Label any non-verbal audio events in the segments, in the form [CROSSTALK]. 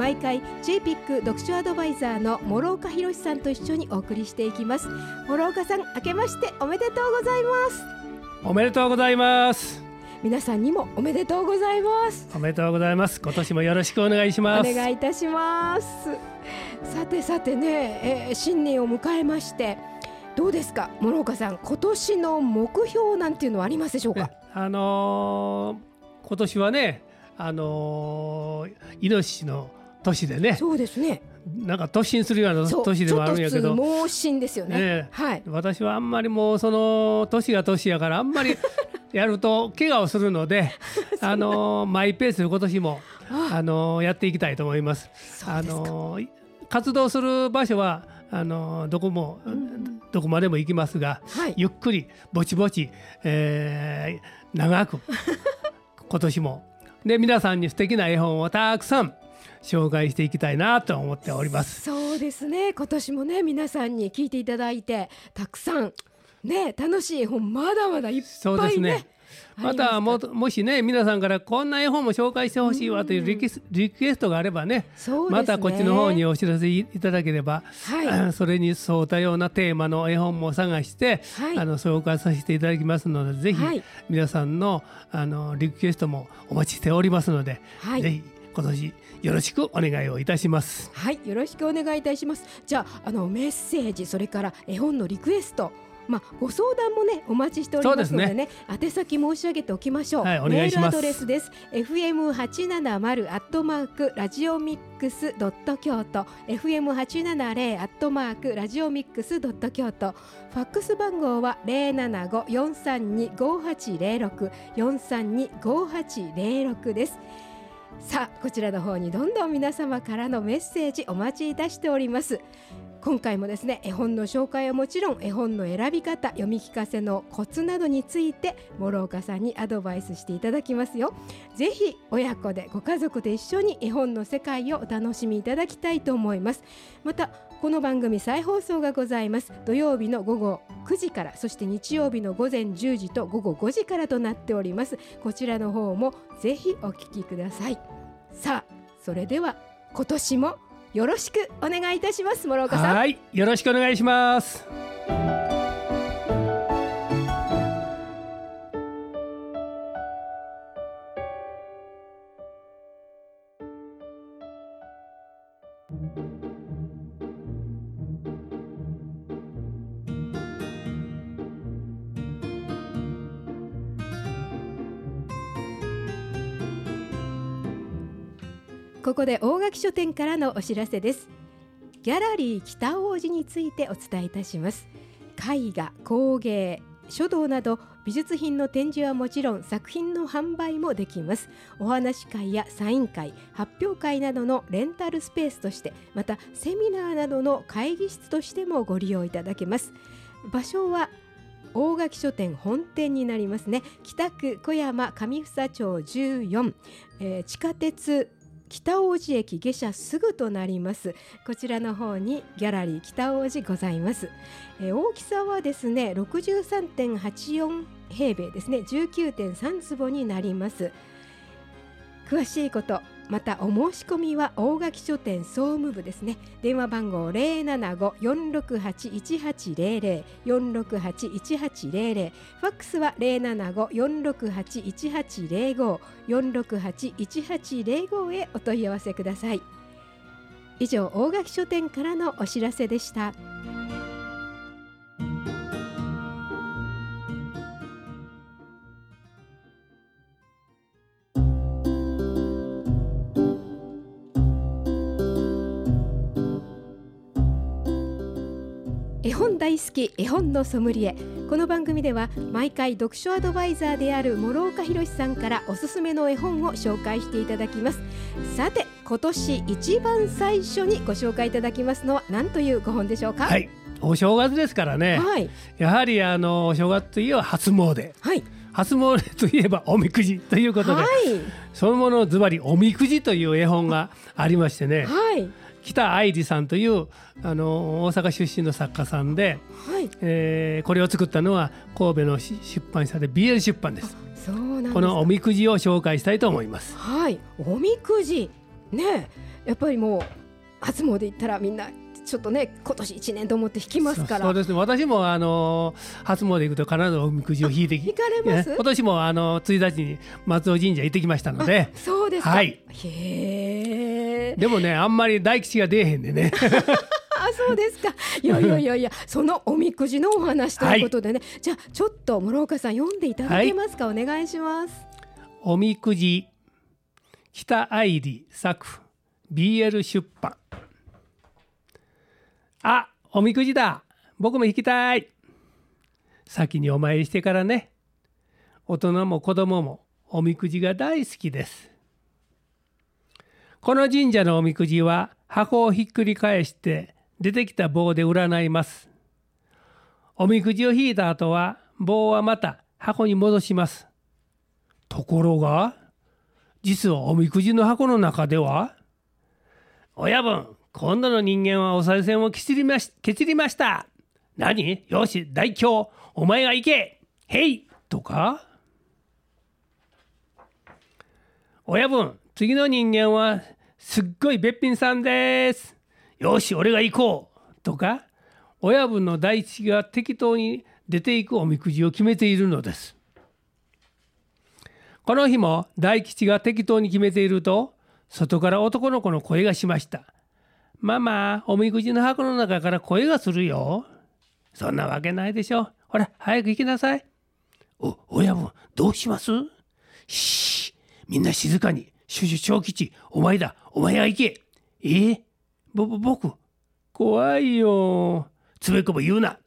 毎回 JPIC 読書アドバイザーの諸岡博さんと一緒にお送りしていきます。諸岡さん明けましておめでとうございます。おめでとうございます。皆さんにもおめでとうございます。おめでとうございます。今年もよろしくお願いします。お願いいたします。さてさてね、えー、新年を迎えましてどうですか？諸岡さん今年の目標なんていうのはありますでしょうか？あのー、今年はねあのー、イノシシの年でね。そうですね。なんか突進するような年でもあるんやけど。猛進ですよね、ね、はい、私はあんまりもうその年が年やからあんまり [LAUGHS] やると怪我をするので [LAUGHS] あのマイペースで今年もあのやっていきたいと思います。あの活動する場所はあのどこも、うん、どこまでも行きますが、はい、ゆっくりぼちぼち、えー、長く [LAUGHS] 今年も。で皆さんに素敵な絵本をたくさん紹介していきたいなと思っております。そうですね。今年もね皆さんに聞いていただいてたくさんね楽しい絵本まだまだいっぱいね。そうですね。またももしね皆さんからこんな絵本も紹介してほしいわというリクリクエストがあればね、ね、またこっちの方にお知らせいただければ、はい、それに沿ったようなテーマの絵本も探して、はい、あの紹介させていただきますのでぜひ皆さんのあのリクエストもお待ちしておりますので、はい、ぜひ今年よろしくお願いをいたします。はいよろしくお願いいたします。じゃああのメッセージそれから絵本のリクエスト。まあ、ご相談もねお待ちしておりますのでね、ね、宛先申し上げておきましょう、はい、メールアドレスです。fm870 アットマークラジオミックスドット京都。fm870 アットマークラジオミックスドット京都。ファックス番号は075-432-5806 432-5806ですさあこちらの方にどんどん皆様からのメッセージお待ちいたしております。今回もですね絵本の紹介はもちろん絵本の選び方読み聞かせのコツなどについて諸岡さんにアドバイスしていただきますよ。ぜひ親子でご家族で一緒に絵本の世界をお楽しみいただきたいと思います。またこの番組再放送がございます。土曜日の午後9時からそして日曜日の午前10時と午後5時からとなっております。こちらの方もぜひお聞きください。さあそれでは今年もよろしくお願いいたします諸岡さん。はいよろしくお願いします。ここで大垣書店からのお知らせです。ギャラリー北王子についてお伝えいたします。絵画工芸書道など美術品の展示はもちろん作品の販売もできます。お話会やサイン会発表会などのレンタルスペースとしてまたセミナーなどの会議室としてもご利用いただけます。場所は大垣書店本店になりますね。北区小山上房町14、えー、地下鉄北大路駅下車すぐとなります。こちらの方にギャラリー北大路ございます、えー、大きさはですね63.84平米ですね。19.3坪になります。詳しいことまたお申し込みは大垣書店総務部ですね。電話番号075-468-1800 468-1800ファックスは075-468-1805 468-1805へお問い合わせください。以上大垣書店からのお知らせでした。大好き絵本のソムリエこの番組では毎回読書アドバイザーである諸岡博さんからおすすめの絵本を紹介していただきますさて今年一番最初にご紹介いただきますのは何というご本でしょうか？はい、お正月ですからね。はい。やはりあのお正月といえば初詣。はい。初詣といえばおみくじということで、はい。そのものズバリおみくじという絵本がありましてね。はい。北愛理さんというあの大阪出身の作家さんで、はい。えーこれを作ったのは神戸のし出版社で BL 出版です。そうなん。このおみくじを紹介したいと思います。はい。おみくじ。ねえ、やっぱりもう初詣行ったらみんなちょっとね今年一年と思って引きますから。そうですね。私もあの初詣行くと必ずおみくじを引いてき引かれます？ね今年もあの1日に松尾神社行ってきましたので、そうですか。はいへえ。でもねあんまり大吉が出えへんでね。[LAUGHS] あ、そうですか。いやいやいやいや、そのおみくじのお話ということでね、[LAUGHS] じゃあちょっと諸岡さん読んでいただけますか、お願いします。おみくじ北愛理作 BL 出版あおみくじだ。僕も引きたい。先にお参りしてからね。大人も子供もおみくじが大好きです。この神社のおみくじは箱をひっくり返して出てきた棒で占います。おみくじを引いた後は棒はまた箱に戻します。ところが実はおみくじの箱の中では親分今度の人間はお賽銭をけちりましけちりました。何？よし大凶。お前が行け。へいとか？親分次の人間はすっごいべっぴんさんです。よし俺が行こう。とか？親分の大吉が適当に出ていくおみくじを決めているのです。この日も大吉が適当に決めていると外から男の子の声がしました。ママ、おみくじの箱の中から声がするよ。そんなわけないでしょ。ほら、早く行きなさい。お、親分、どうします？しみんな静かに。シュシュ小吉、お前だ。お前が行け。え？ー、ぼ、ぼ、僕？怖いよ。つべこべ言うな。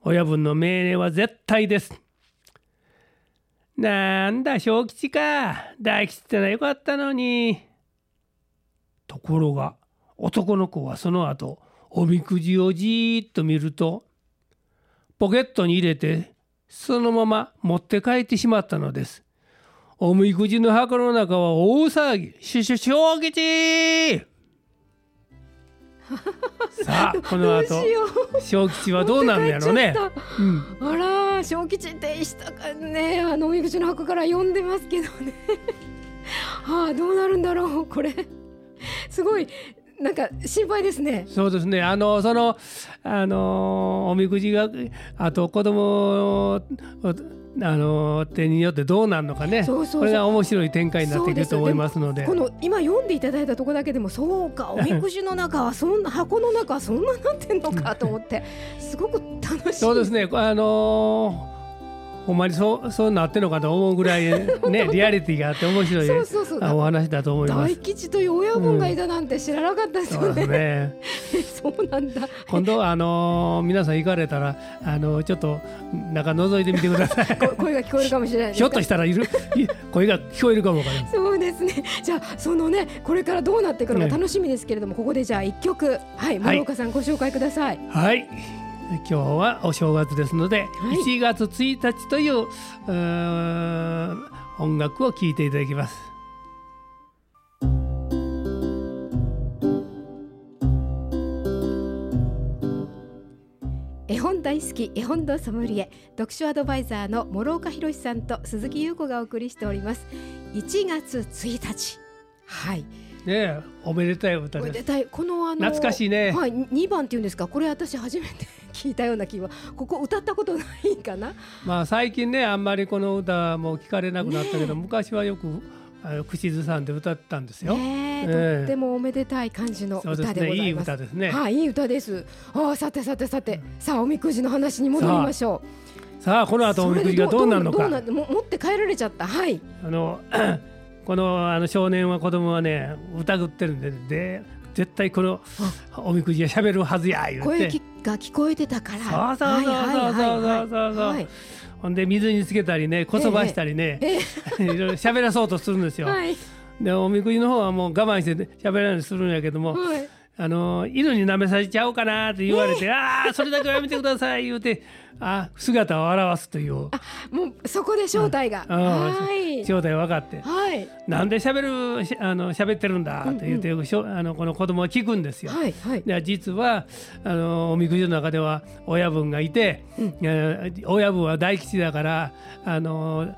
親分の命令は絶対です。なんだ小吉か大吉ってのはよかったのにところが男の子はその後おみくじをじーっと見るとポケットに入れてそのまま持って帰ってしまったのですおみくじの箱の中は大騒ぎシュシュ小吉さあこの後。小吉はどうなるんやろうねうんあら、小吉ってしたかね、あのおみくじの箱から読んでますけどね。はあ、どうなるんだろう、これ。すごい、なんか心配ですね。そうですね。あのそのあのおみくじがあと子供あの手によってどうなるのかね。そうそうこれが面白い展開になっていくと思いますので。この今読んでいただいたとこだけでもそうかおみくじの中はそんな [LAUGHS] 箱の中はそんななってんのかと思ってすごく楽しいそうですね。あのほんまにそうそうなってんのかと思うぐらいね [LAUGHS] リアリティがあって面白いそうそうそうあお話だと思いま大す。吉という親分がいたなんて知らなかったですそうですよね。ね。[LAUGHS] そうなんだ。今度あの皆さん行かれたらあのちょっと中覗いてみてください。こ声が聞こえるかもしれないひょっとしたらいるい声が聞こえるかも。そうですね。じゃあそのねこれからどうなっていくのか楽しみですけれども、ここでじゃあ一曲はいはい諸岡さんご紹介ください。はい。今日はお正月ですので、い1月1日という音楽を聴いていただきます。絵本大好き絵本堂ソムリエ読書アドバイザーの諸岡博さんと鈴木優子がお送りしております。1月1日はい。ねえ、おめでたい歌で。すたいこのあの懐かしいねはい2番っていうんですか？これ私初めて聞いたような気はここ歌ったことないかな？まあ最近ね、あんまりこの歌も聞かれなくなったけど、ね昔はよくあの口ずさんで歌ってたんですよ。ねとってもおめでたい感じの歌でございます。いい歌ですね。はい、いい歌です。ああ、さてさてさて、さあおみくじの話に戻りましょう。さあ、この後おみくじがどうなるのか持って帰られちゃった。はい。あの [COUGHS] このあの少年は子供はね疑ってるんでで絶対このおみくじはしゃべるはずや言うて。声が聞こえてたから。そうそうそうそうそうそうそう、ほんで水につけたりねこそばしたりね、ええ、[LAUGHS] いろいろ喋らそうとするんですよ。はい、でおみくじの方はもう我慢して喋らないようにするんやけども。はい。あの犬に舐めさせちゃおうかなって言われて、ああそれだけはやめてください言うてあ姿を現すという。あもうそこで正体が、うん。はい。正体分かって。はい。なんで喋るしあの喋ってるんだと言って、しょあのこの子供は聞くんですよ。はいはい。で実はあのおみくじの中では親分がいて、えー親分は大吉だからあの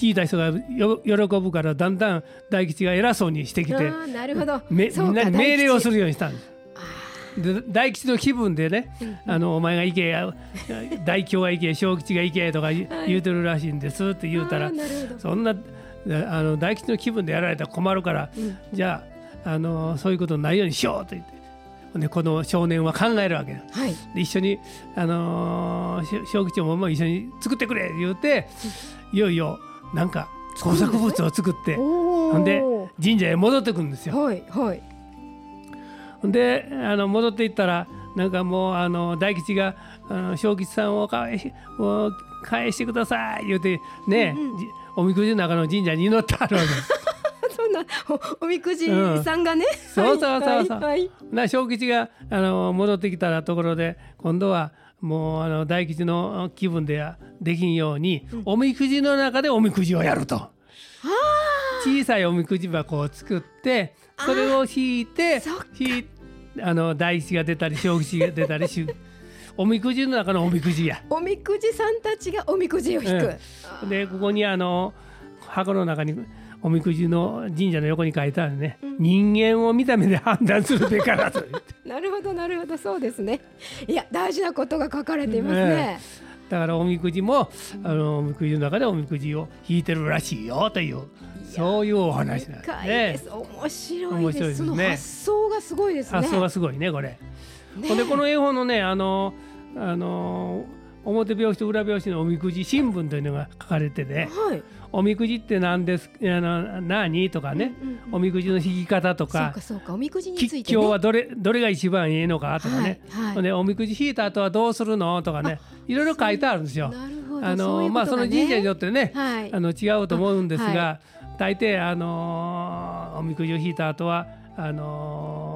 引いた人がよ喜ぶからだんだん大吉が偉そうにしてきてなるほど。めみんなに命令をするるようにしたんです。で大吉の気分でね、あのお前が行けや大凶が行け小吉が行けとか言,、はい。うてるらしいんですって言うたらなるほど。そんなあの大吉の気分でやられたら困るから、うん。じゃああのそういうことないようにしようと言って。でこの少年は考えるわけだはい。で一緒に、あの小吉ももう一緒に作ってくれ言うていよいよなんか工作物を作っておほんでお神社へ戻ってくるんですよ。はいはい。であの戻っていったらなんかもうあの大吉があの小吉さんを返しもう返してください言うてね、うんうん。じおみくじの中の神社に祈ってあるわけ。[LAUGHS] です。そんなおおみくじさんがね、そうそうそうそう。[LAUGHS] はいはいな小吉があの戻ってきたらところで今度はもうあの大吉の気分ではできんように、おみくじの中でおみくじをやると。小さいおみくじ箱を作ってそれを引いて引いあの大吉が出たり小吉が出たりし [LAUGHS] おみくじの中のおみくじや。おみくじさんたちがおみくじを引く、うん。でここにあの箱の中におみくじの神社の横に書いてあるね、人間を見た目で判断するべからと言って。なるほどなるほどそうですね。いや大事なことが書かれていますね、だからおみくじもあのおみくじの中でおみくじを引いてるらしいよというそういうお話なんですね。面白い面です。そ白いですね。の発想がすごいですね。発想がすごいねこれ。ねほんでこの絵本のねあのあの表表紙と裏表紙のおみくじ新聞というのが書かれてね。はい「おみくじって何ですあの何?」とかね、うんうんおみくじの引き方とそうかうか。おみくじにつ吉いてね。凶はどれどれが一番いいのかとかね、はいはい。おみくじ引いた後はどうするのとかね。いろいろ書いてあるんですよ。あのまあその神社によってね、はい。あの違うと思うんですが、は大抵あのーおみくじを引いた後はあのー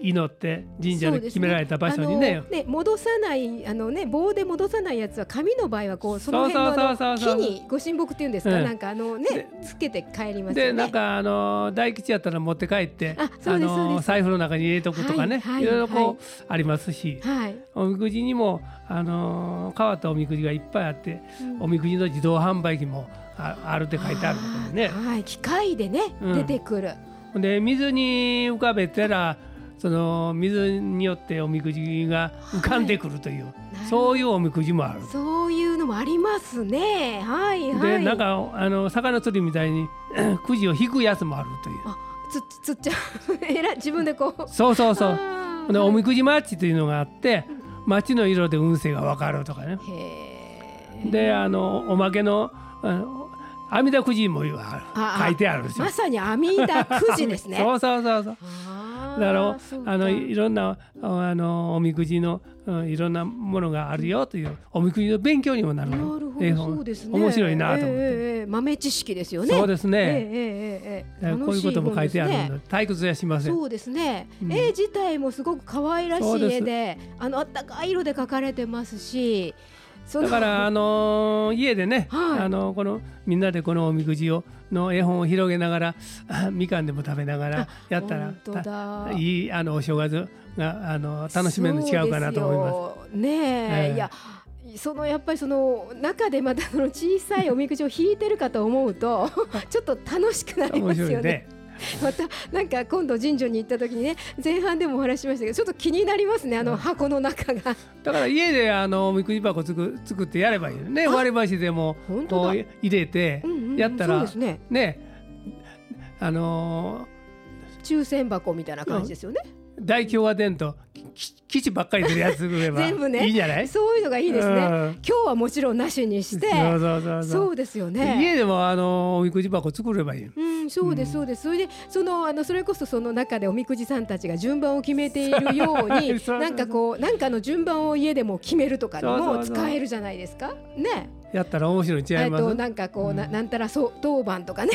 祈って神社で決められた場所にね。そうですあの戻さないあのね棒で戻さないやつは紙の場合はこうその辺の木にご神木っていうんですか、うん。なんかあのねでつけて帰りますよね。でなんかあのー大吉やったら持って帰ってあの財布の中に入れとくとかね、はいはいい。ろいろこう、はいありますし、はい、おみくじにもあのー変わったおみくじがいっぱいあって、うん。おみくじの自動販売機もああるって書いてあるんだけどね。はい。機械でね、うん。出てくる。で水に浮かべたらその水によっておみくじが浮かんでくるという、ほどそういうおみくじもある。そういうのもありますね。はいはい。でなんかあの魚釣りみたいに [COUGHS] くじを引くやつもあるという。あつつっちゃう [LAUGHS] えらい自分でこう。そうそうそう。でおみくじマッチというのがあってマッチの色で運勢がわかるとかね。であのおまけのあの阿弥陀くじも書いてあるんですよま。さに阿弥陀くじですね。[LAUGHS] そうそうそうそう。だからそうか。あのいろんなあのおみくじのうんいろんなものがあるよというおみくじの勉強にもなるなるほど。絵本。そうですね。面白いなと思って、ええええ豆知識ですよね。そうですね、ええええええ。だからこういうことも書いてあるので退屈はしません。そうですね、うん。絵自体もすごく可愛らしい絵であのあったかい色で描かれてますしだ。からあの家でね、はい。あのこのみんなでこのおみくじをの絵本を広げながらあみかんでも食べながらやったらいいあのお正月があの楽しめるの違うかなと思います。ねえ、ええ。いやそのやっぱりその中でまたその小さいおみくじを引いてるかと思うと [LAUGHS] ちょっと楽しくなりま面すよね。[LAUGHS] またなんか今度神社に行った時にね前半でもお話ししましたけどちょっと気になりますねあの箱の中が。だから家であのおみくじ箱つく作ってやればいいよね。あ割り箸でもこう入れてうんうんうんやったらねねあの抽選箱みたいな感じですよね。大凶が出んとき基地ばっかり出るやつ作れば [LAUGHS] 全部ねいいんじゃない？そういうのがいいですね。うん今日はもちろんなしにして、そうですよね。家でもあのおみくじ箱作ればいいよ。うん、そうです、そうです。それで、その、あの、それこそ、その中でおみくじさんたちが順番を決めているように [LAUGHS] なんかこう、なんかの順番を家でも決めるとかにも使えるじゃないですか？ね。やったら面白いん違えっと、います。なんかこう、な、うんなんたら、そう、当番とかね。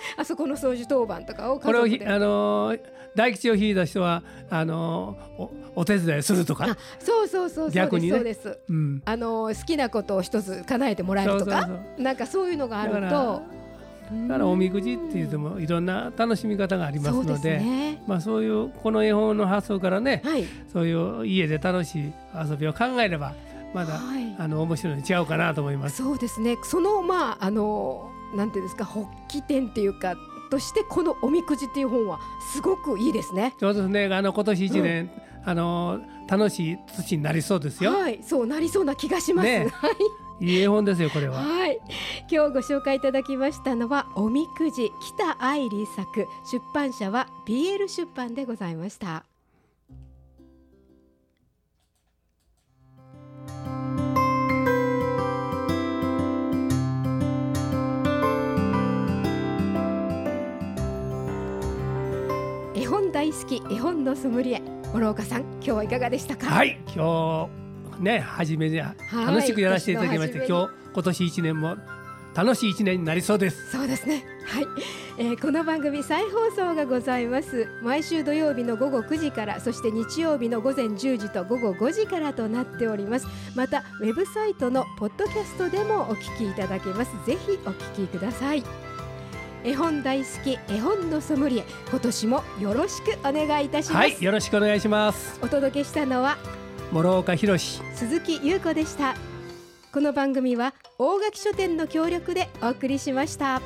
[LAUGHS] あそこの掃除当番とかをこれをあの大吉を引いた人はあのおお手伝いするとか？そうそうそう逆にね。そうです、うん、あの好きなことを一つ叶えてもらえるとか？なんかそういうのがあると。だからおみくじって言ってもいろんな楽しみ方がありますので、ね、まあそういうこの絵本の発想からね、はい、そういう家で楽しい遊びを考えればまだ、はい、あの面白いに違うかなと思います。そうですね。そのまああのなんていうんですか発起点っていうかとしてこのおみくじっていう本はすごくいいですね。そうですね。あの今年一年、うん、あの楽しい土になりそうですよ。はい、そうなりそうな気がします。ね、[LAUGHS] はい。いい絵本ですよこれは。はい。今日ご紹介いただきましたのはおみくじ北愛理作出版社は BL 出版でございました。本大好き絵本のソムリエ。諸岡さん今日はいかがでしたか？はい今日ね初めに楽しくやらせていただきまして今日今年一年も楽しい一年になりそうです。そうですね。はい、えー、この番組再放送がございます。毎週土曜日の午後9時からそして日曜日の午前10時と午後5時からとなっております。またウェブサイトのポッドキャストでもお聞きいただけます。ぜひお聞きください絵本大好き絵本のソムリエ今年もよろしくお願いいたします。はいよろしくお願いします。お届けしたのは諸岡博鈴木優子でした。この番組は大垣書店の協力でお送りしました。